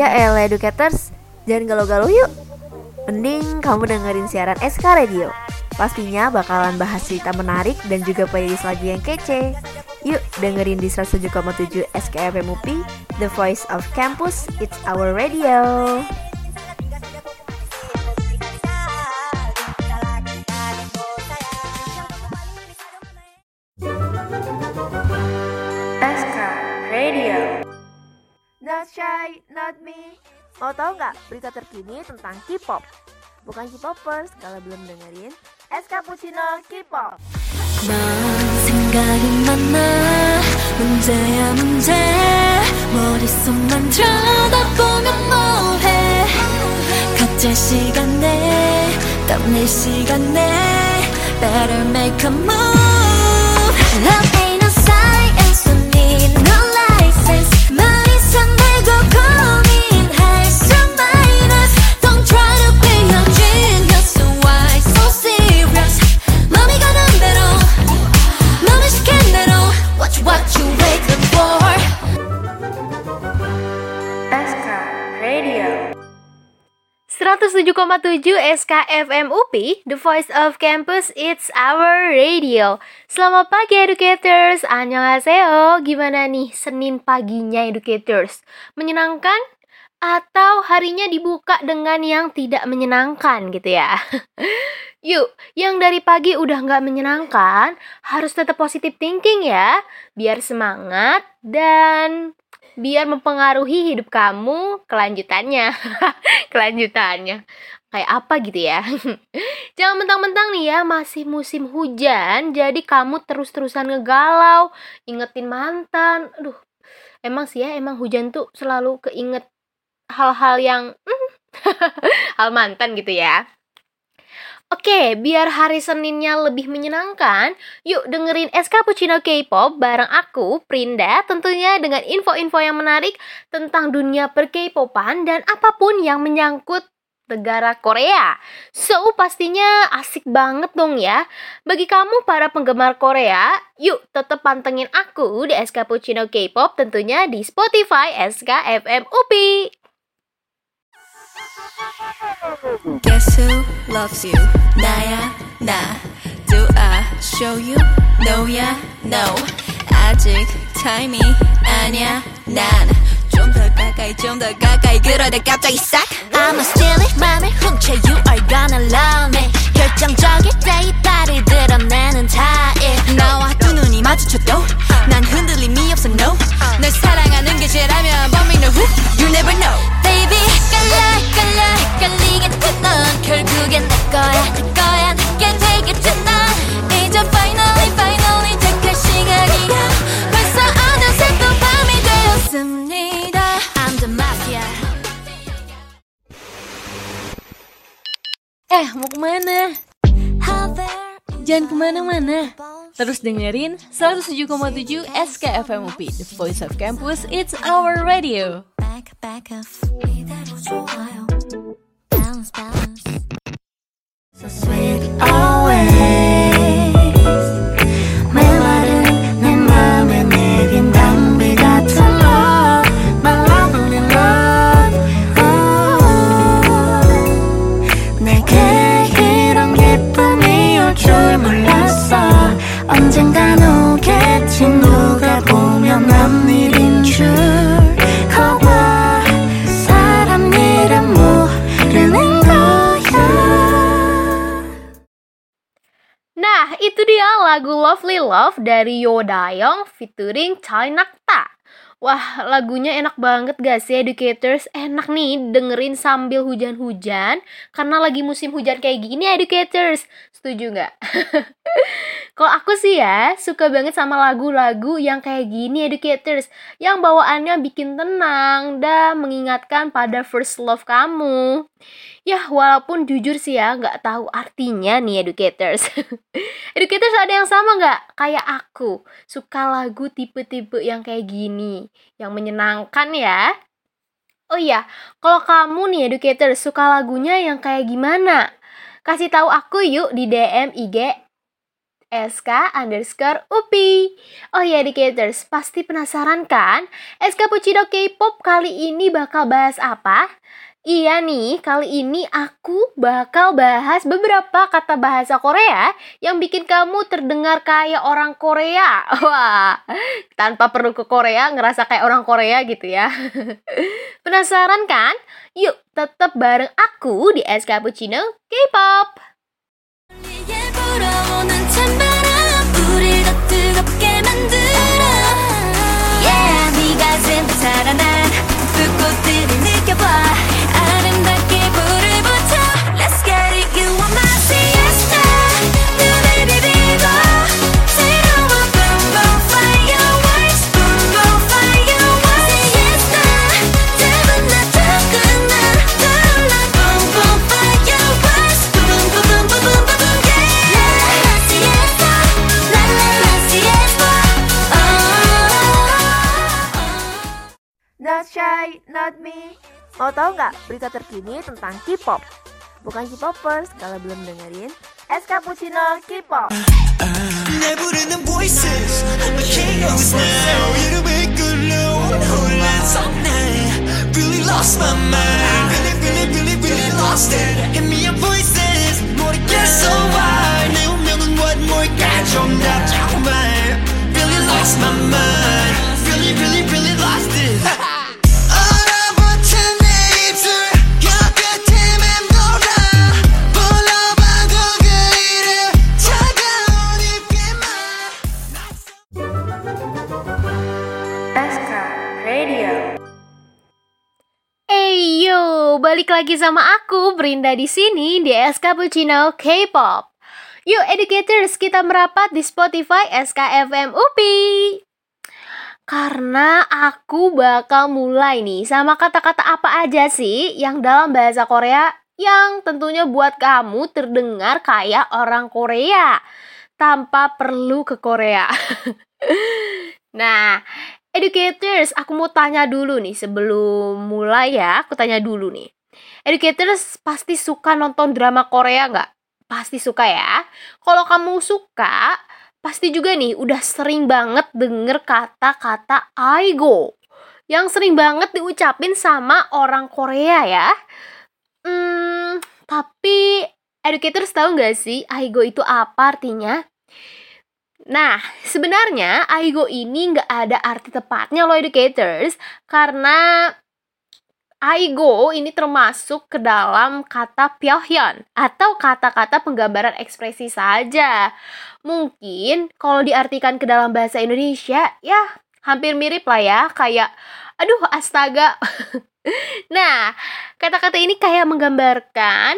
Ya elah educators, jangan galau-galau yuk. Mending kamu dengerin siaran SK Radio. Pastinya bakalan bahas cerita menarik dan juga playlist lagu yang kece. Yuk dengerin di 107,7 SKFM UPI, The Voice of Campus, It's Our Radio. I, not me. Mau tahu nggak berita terkini tentang K-pop? Bukan K-popers kalau belum dengerin Es Cappuccino K-pop. better make a move. 107,7 SKFM UPI, The Voice of Campus, It's Our Radio. Selamat pagi educators, annyeonghaseyo. Gimana nih Senin paginya educators? Menyenangkan? Atau harinya dibuka dengan yang tidak menyenangkan gitu ya? Yuk, yang dari pagi udah nggak menyenangkan, harus tetap positive thinking ya. Biar semangat dan biar mempengaruhi hidup kamu kelanjutannya. kelanjutannya. Kayak apa gitu ya. Jangan mentang-mentang nih ya masih musim hujan, jadi kamu terus-terusan ngegalau, ingetin mantan. Aduh, emang sih ya, emang hujan tuh selalu keinget hal-hal yang hmm, hal mantan gitu ya. Oke, biar hari Seninnya lebih menyenangkan, yuk dengerin SK Cappuccino K-pop bareng aku, Prinda, tentunya dengan info-info yang menarik tentang dunia per K-popan dan apa pun yang menyangkut negara Korea. So, pastinya asik banget dong ya. Bagi kamu para penggemar Korea, yuk tetap pantengin aku di SK Cappuccino K-pop tentunya di Spotify SKFM UPI. Guess who loves you? 나야 나 Do I show you? No야 no 아직 타임이 아니야 난 좀 더 가까이 좀 더 가까이 그러다 갑자기 싹 I'ma steal it 맘을 훔쳐 You are gonna love me 결정적일 때 이빨을 드러내는 타입 나와 두 눈이 마주쳐도 난 흔들림이 없어 no 널 사랑하는 게 죄라면 know who You never know Baby 헷 갈려 헷갈려 헷갈리겠지 넌 결국엔 내 거야 내 거야 내게 되겠지 넌 이제 finally finally 택할 시간이야 벌써 어느새 또 밤이 되었습니다 I'm the mafia Eh, mau kemana? Jangan kemana-mana. Terus dengerin 107,7 SKFM UPI, The Voice of Campus, It's Our Radio. back, back off. Leave that so wild. Balance, balance. So sweet. Lagu Lovely Love dari Yo Dayong featuring Choi Nakta. Wah, lagunya enak banget gak sih educators? Enak nih dengerin sambil hujan-hujan karena lagi musim hujan kayak gini educators. Setuju nggak? Kalau aku sih ya, suka banget sama lagu-lagu yang kayak gini educators. Yang bawaannya bikin tenang dan mengingatkan pada first love kamu. Ya, walaupun jujur sih ya, nggak tahu artinya nih educators. educators ada yang sama nggak? Kayak aku, suka lagu tipe-tipe yang kayak gini, yang menyenangkan ya. Oh iya, kalau kamu nih educators suka lagunya yang kayak gimana? Kasih tahu aku yuk di DM IG SK underscore UPI. Oh ya, educators, pasti penasaran kan? SK Puccino K-pop kali ini bakal bahas apa? Iya nih, kali ini aku bakal bahas beberapa kata bahasa Korea yang bikin kamu terdengar kayak orang Korea. Wah, tanpa perlu ke Korea, ngerasa kayak orang Korea gitu ya. Penasaran kan? Yuk, tetap bareng aku di Es Cappuccino K-pop. Yeah, Mau tahu nggak berita terkini tentang K-pop? Bukan K-popers kalau belum dengerin Es Cappuccino K-pop. 날부 balik lagi sama aku Brinda di sini di SK Cappuccino K-pop. Yuk educators, kita merapat di Spotify SKFM UPI. Karena aku bakal mulai nih sama kata-kata apa aja sih yang dalam bahasa Korea yang tentunya buat kamu terdengar kayak orang Korea tanpa perlu ke Korea. nah, Educators, aku mau tanya dulu nih sebelum mulai ya, aku tanya dulu nih. Educators pasti suka nonton drama Korea nggak? Pasti suka ya. Kalau kamu suka, pasti juga nih udah sering banget denger kata-kata aigo. Yang sering banget diucapin sama orang Korea ya. Hmm, tapi educators tahu nggak sih aigo itu apa artinya? Nah, sebenarnya aigo ini nggak ada arti tepatnya loh educators karena aigo ini termasuk ke dalam kata pyeonghyun atau kata-kata penggambaran ekspresi saja. Mungkin kalau diartikan ke dalam bahasa Indonesia ya hampir mirip lah ya kayak aduh astaga. nah, kata-kata ini kayak menggambarkan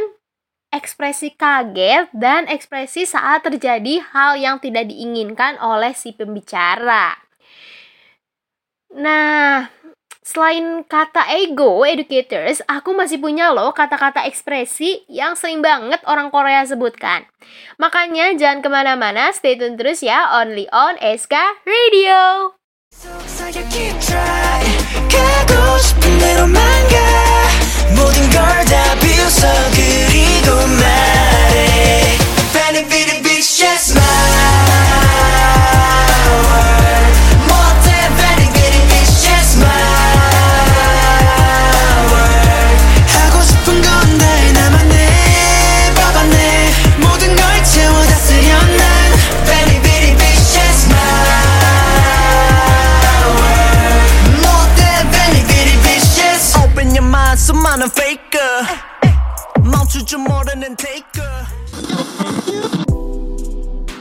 ekspresi kaget dan ekspresi saat terjadi hal yang tidak diinginkan oleh si pembicara. Nah, selain kata ego, educators, aku masih punya loh kata-kata ekspresi yang sering banget orang Korea sebutkan. Makanya jangan ke mana-mana, stay tune terus ya, only on SK Radio. 속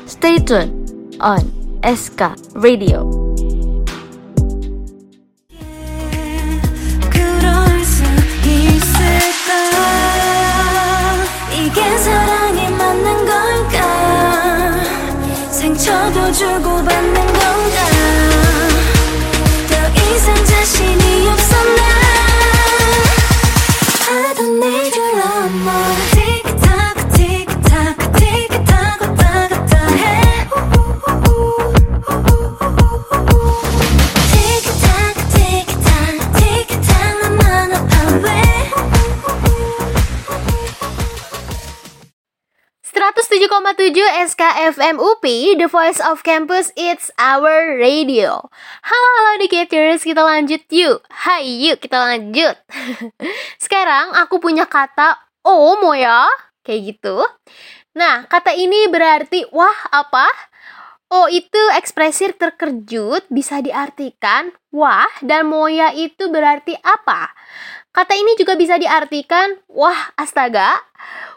Stay tuned on SK Radio. 주고받는 SKFM UPI, The Voice of Campus, It's Our Radio. Halo, halo educators, kita lanjut yuk. Hai, yuk kita lanjut. Sekarang aku punya kata omo ya, kayak gitu. Nah, kata ini berarti wah apa? Oh itu ekspresi terkejut bisa diartikan wah dan moya itu berarti apa? Kata ini juga bisa diartikan wah astaga.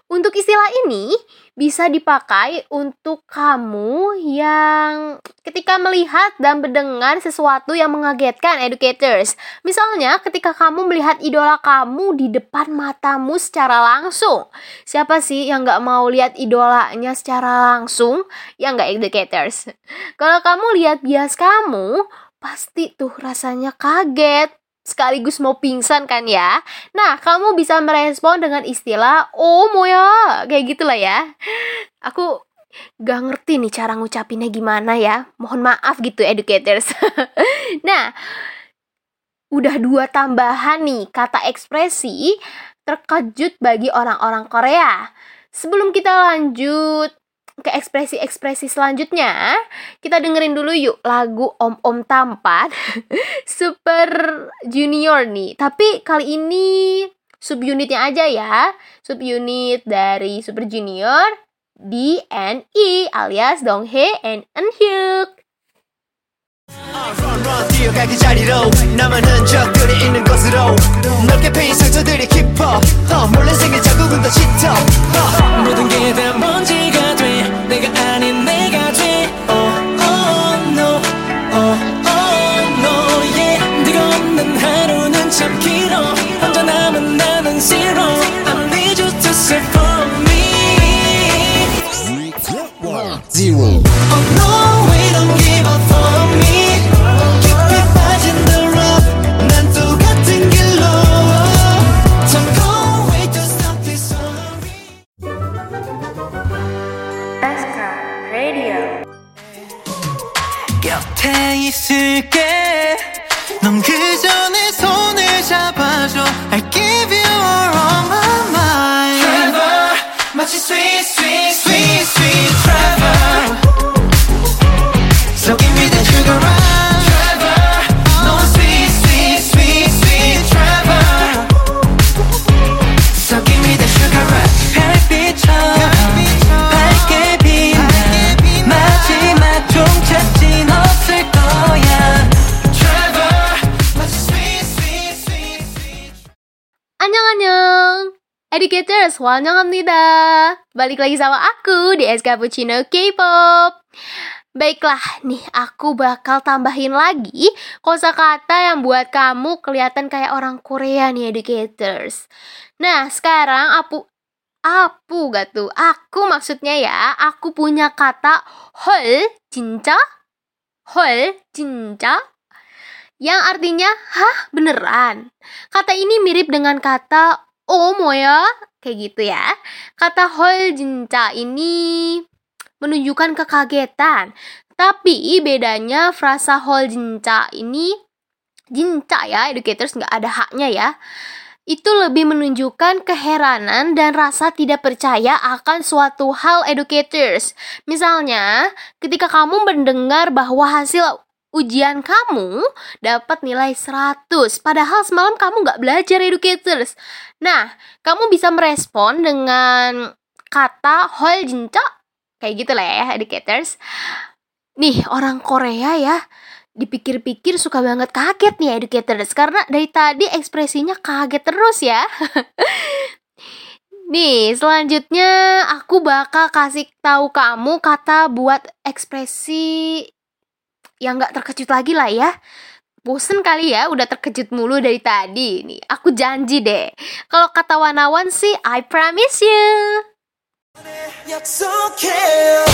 Untuk istilah ini bisa dipakai untuk kamu yang ketika melihat dan mendengar sesuatu yang mengagetkan educators. Misalnya ketika kamu melihat idola kamu di depan matamu secara langsung. Siapa sih yang nggak mau lihat idolanya secara langsung? Ya nggak educators. Kalau kamu lihat bias kamu, pasti tuh rasanya kaget sekaligus mau pingsan kan ya. Nah, kamu bisa merespon dengan istilah oh moya, kayak gitulah ya. Aku gak ngerti nih cara ngucapinnya gimana ya. Mohon maaf gitu educators. nah, udah dua tambahan nih kata ekspresi terkejut bagi orang-orang Korea. Sebelum kita lanjut ke ekspresi-ekspresi selanjutnya, kita dengerin dulu yuk lagu Om Om Tampan Super Junior nih. Tapi kali ini subunitnya aja ya. Subunit dari Super Junior DNE alias Donghae and Eunhyuk. Run run 뛰어가기 자리로 나만 흔적들이 있는 곳으로 넓게 패인 상처들이 깊어 어, 몰래 생긴 자국은 더 짙어 어, 모든 게 다 먼지가 돼 내가 아닌 내 Educators, 환영합니다. Balik lagi sama aku di S Cappuccino K-pop. Baiklah, nih aku bakal tambahin lagi kosakata yang buat kamu kelihatan kayak orang Korea nih educators. Nah, sekarang aku apa gak tuh? Aku maksudnya ya, aku punya kata hol 진짜? hol 진짜? Yang artinya, hah beneran? Kata ini mirip dengan kata oh moya, kayak gitu ya. Kata hol jinca ini menunjukkan kekagetan. Tapi bedanya frasa hol jinca ini jinca ya, educators nggak ada haknya ya. Itu lebih menunjukkan keheranan dan rasa tidak percaya akan suatu hal educators. Misalnya, ketika kamu mendengar bahwa hasil ujian kamu dapat nilai 100, padahal semalam kamu nggak belajar educators. Nah, kamu bisa merespon dengan kata hol jinca kayak gitu lah ya educators. Nih orang Korea ya dipikir-pikir suka banget kaget nih educators karena dari tadi ekspresinya kaget terus ya. Nih selanjutnya aku bakal kasih tahu kamu kata buat ekspresi yang nggak terkejut lagi lah ya bosen kali ya udah terkejut mulu dari tadi nih aku janji deh kalau kata wanawan sih I promise you 약속해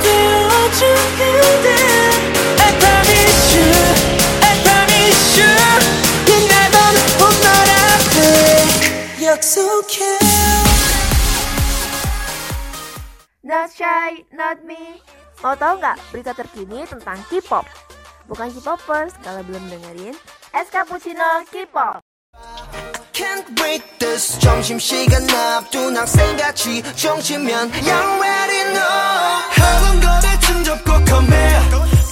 되어준 그대 I promise you I promise you 빛나던 봄날 앞에 약속해 Not shy, not me. Mau tahu nggak berita terkini tentang K-pop? Bukan K-popers kalau belum dengerin Es Cappuccino K-pop. Can't break this 점심시간 앞둔 학생같이 정치면 You already know 만원 거래증 접고 컴해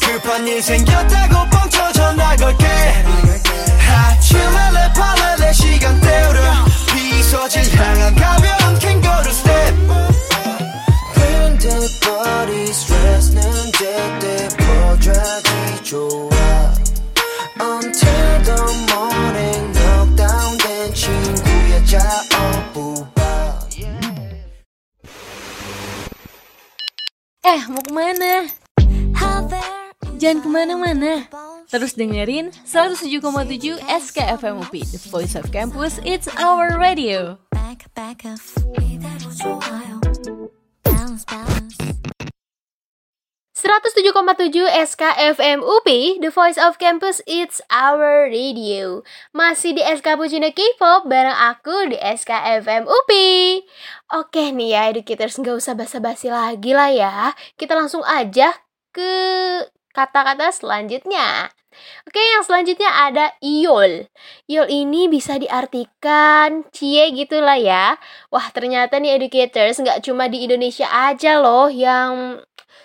급한 일 생겼다고 뻥쳐져 나갈게. 하치마 레파레 시간 때우려. 비서질 향한 가벼운 캥거루 스텝. 흔들거리 스트레스는 제때. Eh, mau ke mana? Jangan ke mana-mana. Terus dengerin 107,7 SKFM UP, The Voice of Campus, It's Our Radio. back back up 107,7 SKFM UP, The Voice of Campus, It's Our Radio. Masih di SK Puccino K-pop bareng aku di SKFM UP. Oke nih ya, educators nggak usah basa-basi lagi lah ya. Kita langsung aja ke kata-kata selanjutnya. Oke, yang selanjutnya ada iol. Iol ini bisa diartikan cie gitulah ya. Wah, ternyata nih educators nggak cuma di Indonesia aja loh yang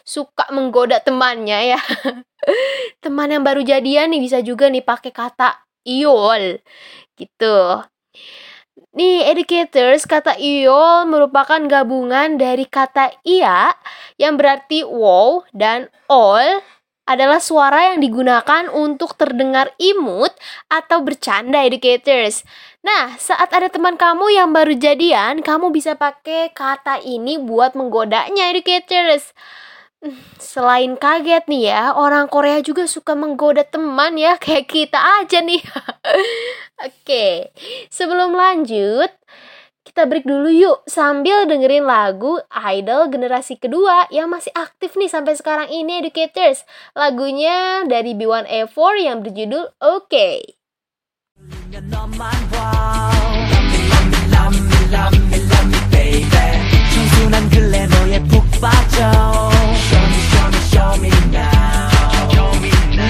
suka menggoda temannya ya. Teman yang baru jadian nih bisa juga nih pakai kata iol gitu. Nih educators, kata iol merupakan gabungan dari kata iya yang berarti wow dan ol adalah suara yang digunakan untuk terdengar imut atau bercanda educators. Nah, saat ada teman kamu yang baru jadian, kamu bisa pakai kata ini buat menggodanya educators. Selain kaget nih ya, orang Korea juga suka menggoda teman ya, kayak kita aja nih. Oke, sebelum lanjut, kita break dulu yuk sambil dengerin lagu Idol generasi kedua yang masih aktif nih sampai sekarang ini Educators. Lagunya dari B1A4 yang berjudul OK. 청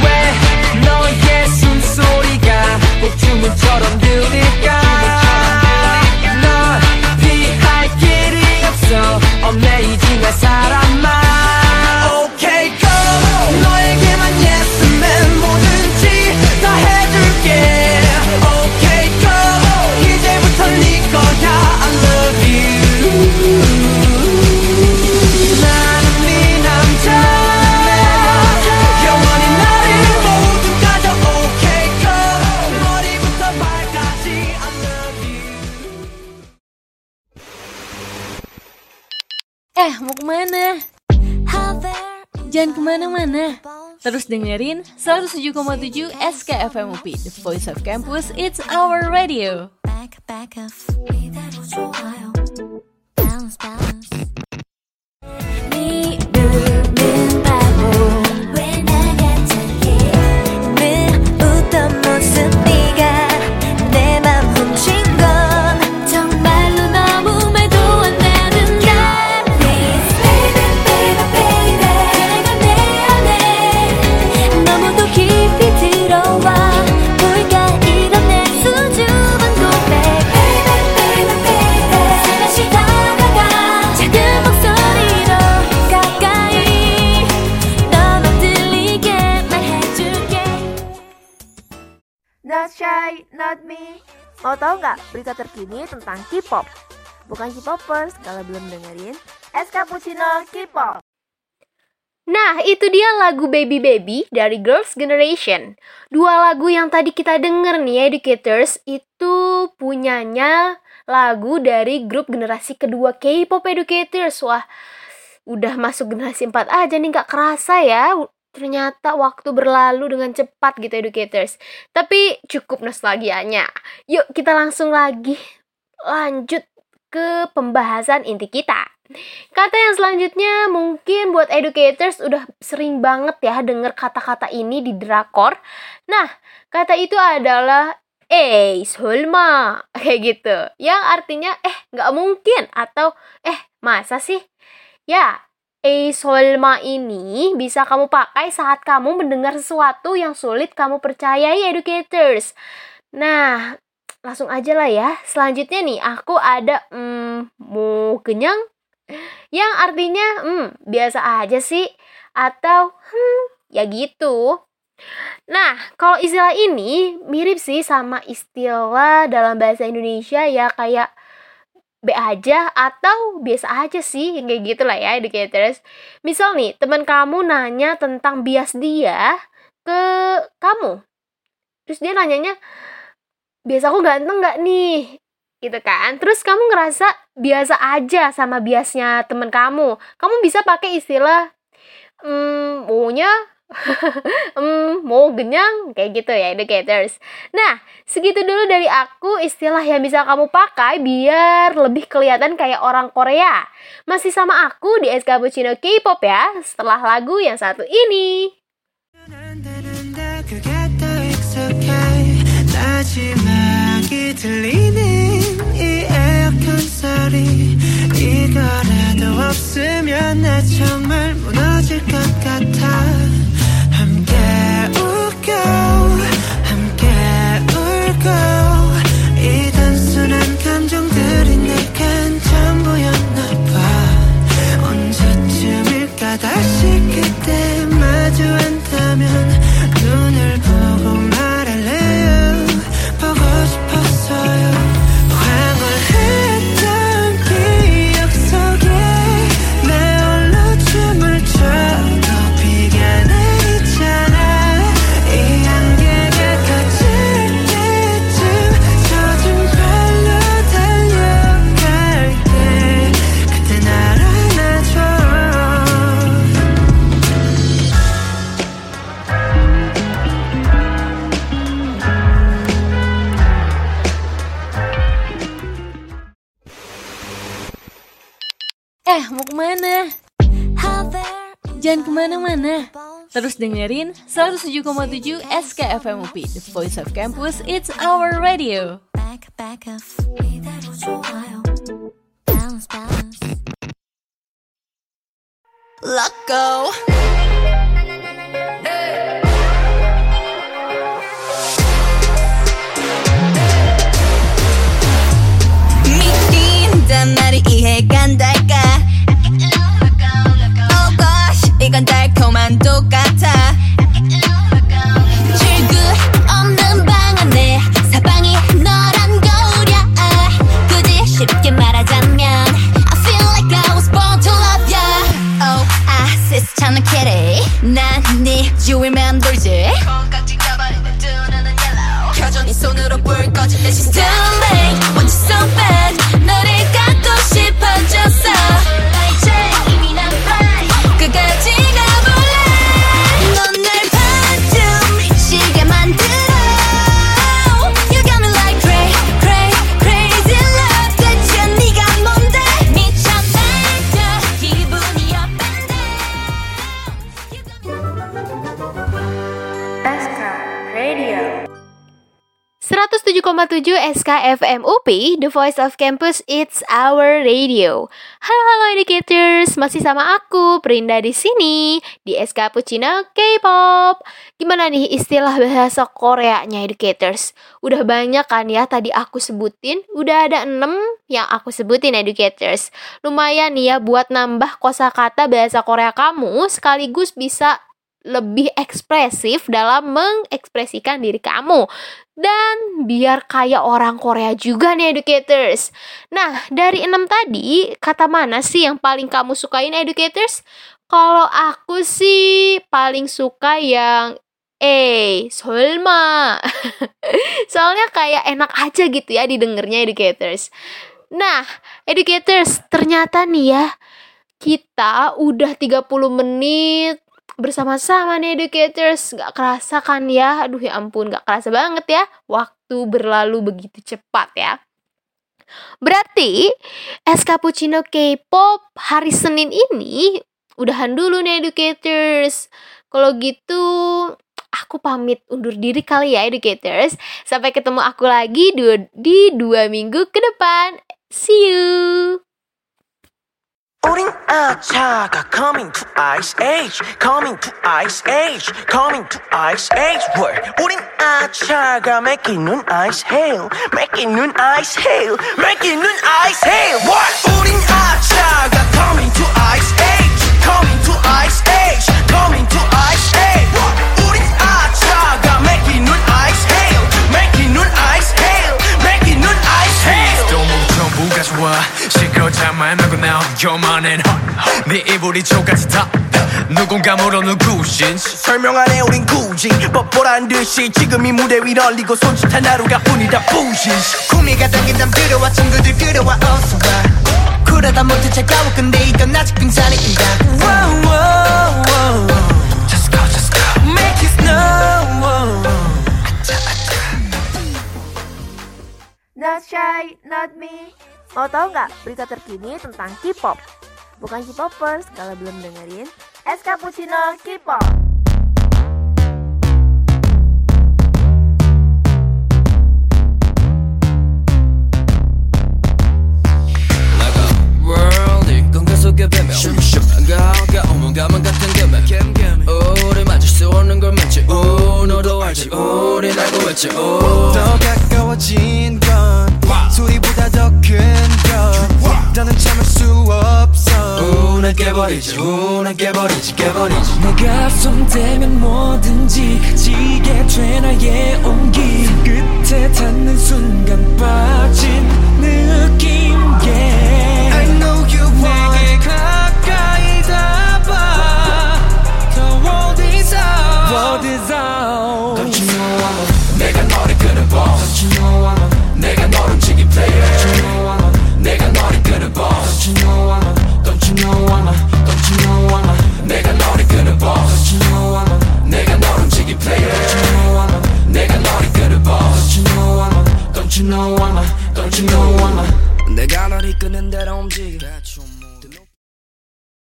왜 너의 숨소리가 꼭 주문처럼 들릴까? 널 피할 길이 없어. 없네 이중의 사람만 Jangan ke mana-mana. Terus dengerin 107,7 SKFM UP, The Voice of Campus, It's Our Radio. Tahu nggak berita terkini tentang K-pop? Bukan K-popers kalau belum dengerin Es Cappuccino K-pop. Nah, itu dia lagu Baby Baby dari Girls' Generation. Dua lagu yang tadi kita denger nih Educators, itu punyanya lagu dari grup generasi kedua K-pop Educators. Wah, udah masuk generasi 4 aja nih, nggak kerasa ya. Ternyata waktu berlalu dengan cepat gitu, Educators. Tapi cukup nostalgianya. Yuk, kita langsung lagi lanjut ke pembahasan inti kita. Kata yang selanjutnya mungkin buat educators udah sering banget ya denger kata-kata ini di drakor. Nah, kata itu adalah eh Sulma kayak gitu. Yang artinya eh nggak mungkin atau eh masa sih? Ya, A solma ini bisa kamu pakai saat kamu mendengar sesuatu yang sulit kamu percayai educators. Nah, langsung aja lah ya. Selanjutnya nih, aku ada mm, mau kenyang yang artinya hmm, biasa aja sih atau hmm, ya gitu. Nah, kalau istilah ini mirip sih sama istilah dalam bahasa Indonesia ya kayak B aja atau biasa aja sih yang kayak gitu lah ya educators. Misal nih teman kamu nanya tentang bias dia ke kamu. Terus dia nanyanya bias aku ganteng nggak nih? Gitu kan. Terus kamu ngerasa biasa aja sama biasnya teman kamu. Kamu bisa pakai istilah hmm, maunya hmm, mau genyang kayak gitu ya educators. Nah, segitu dulu dari aku istilah yang bisa kamu pakai biar lebih kelihatan kayak orang Korea. Masih sama aku di Es Cappuccino K-pop ya, setelah lagu yang satu ini. 그게 더 익숙해 마지막이 들리는 이 에어컨 소리 이거라도 없으면 나 정말 무너질 것 같아 Eh, mau kemana? Jangan kemana-mana. Terus dengerin 107,7 SKFM UP, The Voice of Campus, It's Our Radio. back back up 이대로 좋아요 balance balance let go 믿긴단 말이 이해가 안 똑같아. 출구 없는 방 안에 사방이 너란 거울이야. 굳이 쉽게 말하자면 I feel like I was born to love ya. Oh I 세스찬한 kitty 난네 주위를 맴돌지. 켜져 네 손으로 불때 She's too 107,7 SKFM UP, The Voice of Campus, It's Our Radio. Halo halo educators, masih sama aku Perinda di sini di SK Puccino K-pop. Gimana nih istilah bahasa Koreanya educators? Udah banyak kan ya tadi aku sebutin, udah ada 6 yang aku sebutin educators. Lumayan nih ya buat nambah kosakata bahasa Korea kamu sekaligus bisa lebih ekspresif dalam mengekspresikan diri kamu dan biar kayak orang Korea juga nih educators. Nah, dari enam tadi, kata mana sih yang paling kamu sukain educators? Kalau aku sih paling suka yang eh 설마. Soalnya kayak enak aja gitu ya didengarnya educators. Nah, educators, ternyata nih ya kita udah 30 menit bersama-sama nih educators. Gak kerasa kan ya? Aduh ya ampun gak kerasa banget ya. Waktu berlalu begitu cepat ya. Berarti Es Cappuccino K-pop hari Senin ini Udahan dulu nih educators. Kalau gitu aku pamit undur diri kali ya educators. Sampai ketemu aku lagi di dua minggu ke depan. See you 우린 아차가 coming to ice age coming to ice age coming to ice age word 우린 아차가 맥기는 ice hail 맥기는 ice hail 맥기는 ice hail word 우린 아차가 coming to ice age coming to ice age coming to ice age 가 좋아. 시커자만 하고 나온 요만한 헛. 네 이불이 저까지 다. 누군가 물어 누구신지. 설명 안해 우린 굳이. 뻔뻔한 듯이. 지금 이 무대 위 널리고 손짓한 하루가 뿐이다 부신 구미가 당긴 담 들어와 친구들 끌어와 어서와. 그러다 못해 차가워 근데 이건 아직 빙산이다 Wow, wow, wow. Just go, just go. Make it snow Not shy, not me. Mau tahu nggak berita terkini tentang K-pop? Bukan K-popers kalau belum dengerin Es Cappuccino K-pop. world 공간 속의 배명 가가 오면 가만 같은 개면 우리 맞을 수 없는 걸 맺지 오 너도 알지 우린 알고 있지 오 더 가까워진 깨버리지 우는 깨버리지 깨버리지 내가 손대면 뭐든지 지게 돼 나의 온기 끝에 닿는 순간 빠진 느낌 yeah I know you want 내게 가까이 닿아 The world is out World is out Don't you know I'm a 내가 너를 끄는 boss Don't you know I'm a 내가 너를 움직인 player Don't you know you know I'm a Don't you know I'm a 내가 널 이끄는 대로 움직여 대충